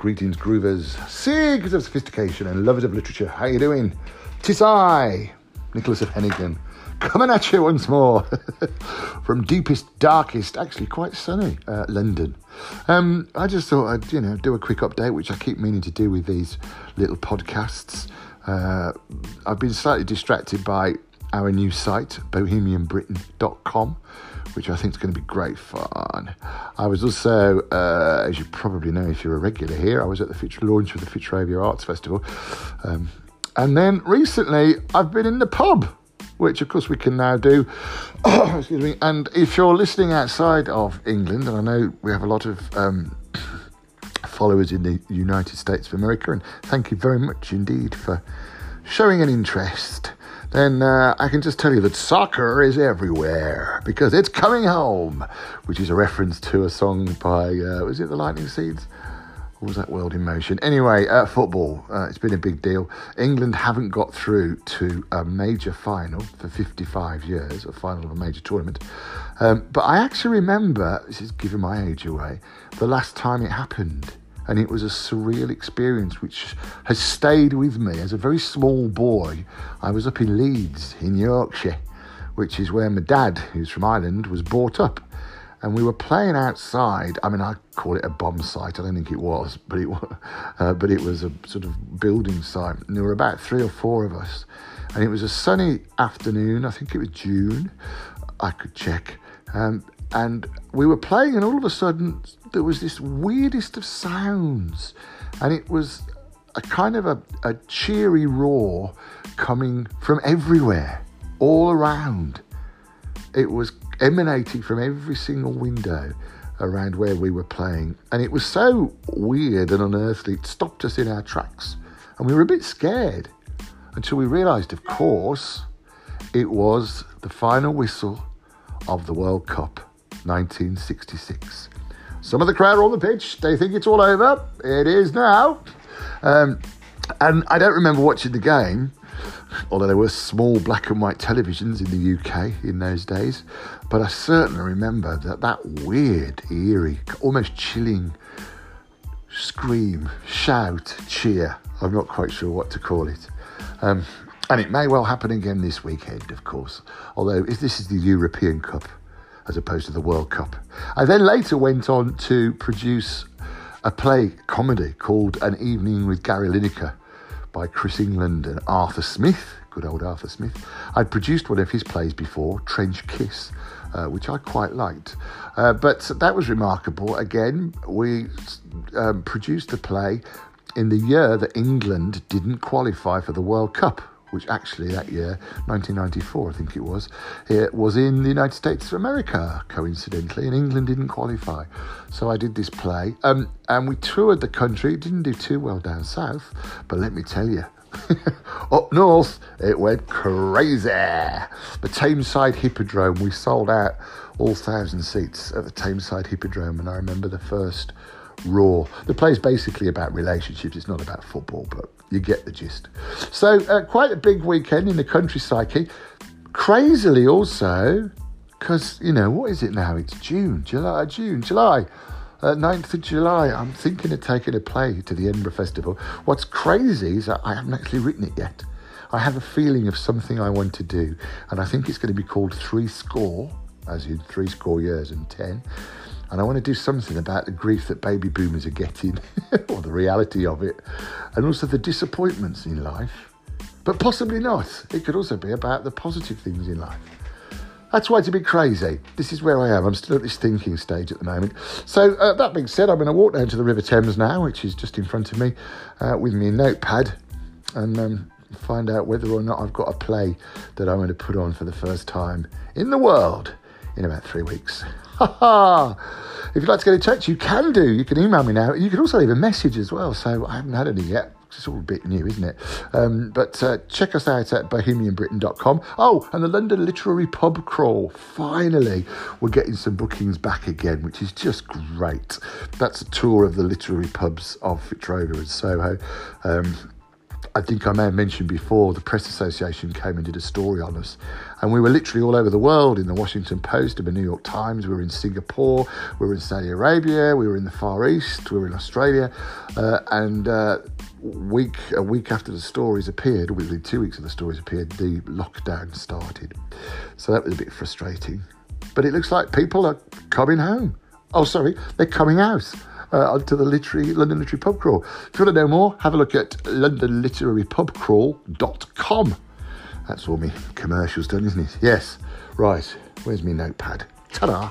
Greetings, groovers, seekers of sophistication and lovers of literature. How you doing? Tis I, Nicholas of Hennigan, coming at you once more from deepest, darkest, actually quite sunny uh, London. Um, I just thought I'd, you know, do a quick update, which I keep meaning to do with these little podcasts. Uh, I've been slightly distracted by our new site, bohemianbritain.com, which I think is going to be great fun. I was also, uh, as you probably know if you're a regular here, I was at the Fitch launch of the Fitzrovia Arts Festival. Um, and then recently, I've been in the pub, which of course we can now do. excuse me. And if you're listening outside of England, and I know we have a lot of um, followers in the United States of America, and thank you very much indeed for showing an interest then uh, I can just tell you that soccer is everywhere because it's coming home, which is a reference to a song by, uh, was it the Lightning Seeds? Or was that World in Motion? Anyway, uh, football, uh, it's been a big deal. England haven't got through to a major final for 55 years, a final of a major tournament. Um, but I actually remember, this is giving my age away, the last time it happened and it was a surreal experience which has stayed with me as a very small boy. I was up in Leeds in Yorkshire, which is where my dad, who's from Ireland, was brought up. And we were playing outside. I mean, I call it a bomb site. I don't think it was, but it was, uh, but it was a sort of building site. And there were about three or four of us, and it was a sunny afternoon. I think it was June. I could check. Um, and we were playing, and all of a sudden, there was this weirdest of sounds, and it was a kind of a, a cheery roar coming from everywhere, all around. It was emanating from every single window around where we were playing, and it was so weird and unearthly, it stopped us in our tracks, and we were a bit scared until we realised, of course, it was the final whistle of the World Cup 1966. Some of the crowd are on the pitch. They think it's all over. It is now. Um, and I don't remember watching the game, although there were small black and white televisions in the UK in those days. But I certainly remember that that weird, eerie, almost chilling scream, shout, cheer. I'm not quite sure what to call it. Um, and it may well happen again this weekend, of course. Although if this is the European Cup, as opposed to the World Cup. I then later went on to produce a play comedy called An Evening with Gary Lineker by Chris England and Arthur Smith. Good old Arthur Smith. I'd produced one of his plays before, Trench Kiss, uh, which I quite liked. Uh, but that was remarkable. Again, we um, produced the play in the year that England didn't qualify for the World Cup which actually that year, 1994, I think it was, it was in the United States of America, coincidentally, and England didn't qualify. So I did this play, um, and we toured the country. It didn't do too well down south, but let me tell you, up north, it went crazy. The Tameside Hippodrome, we sold out all thousand seats at the Tameside Hippodrome, and I remember the first raw. The play is basically about relationships. It's not about football, but you get the gist. So, uh, quite a big weekend in the country psyche. Crazily, also, because, you know, what is it now? It's June, July, June, July. Uh, 9th of July, I'm thinking of taking a play to the Edinburgh Festival. What's crazy is I haven't actually written it yet. I have a feeling of something I want to do, and I think it's going to be called Three Score, as in three score years and ten. And I want to do something about the grief that baby boomers are getting, or the reality of it, and also the disappointments in life. But possibly not. It could also be about the positive things in life. That's why it's a bit crazy. This is where I am. I'm still at this thinking stage at the moment. So, uh, that being said, I'm going to walk down to the River Thames now, which is just in front of me, uh, with my notepad, and um, find out whether or not I've got a play that I'm going to put on for the first time in the world in about three weeks. if you'd like to get in touch, you can do. You can email me now. You can also leave a message as well. So I haven't had any yet. It's all a bit new, isn't it? Um, but uh, check us out at bohemianbritain.com. Oh, and the London Literary Pub Crawl. Finally, we're getting some bookings back again, which is just great. That's a tour of the literary pubs of Fitzrovia and Soho. Um, I think I may have mentioned before, the Press Association came and did a story on us. And we were literally all over the world in the Washington Post and the New York Times. We were in Singapore, we were in Saudi Arabia, we were in the Far East, we were in Australia. Uh, and uh, week a week after the stories appeared, within two weeks of the stories appeared, the lockdown started. So that was a bit frustrating. But it looks like people are coming home. Oh, sorry, they're coming out uh, onto the literary London Literary Pub Crawl. If you want to know more, have a look at londonliterarypubcrawl.com. That's all me commercials done, isn't it? Yes. Right. Where's my notepad? Ta-da.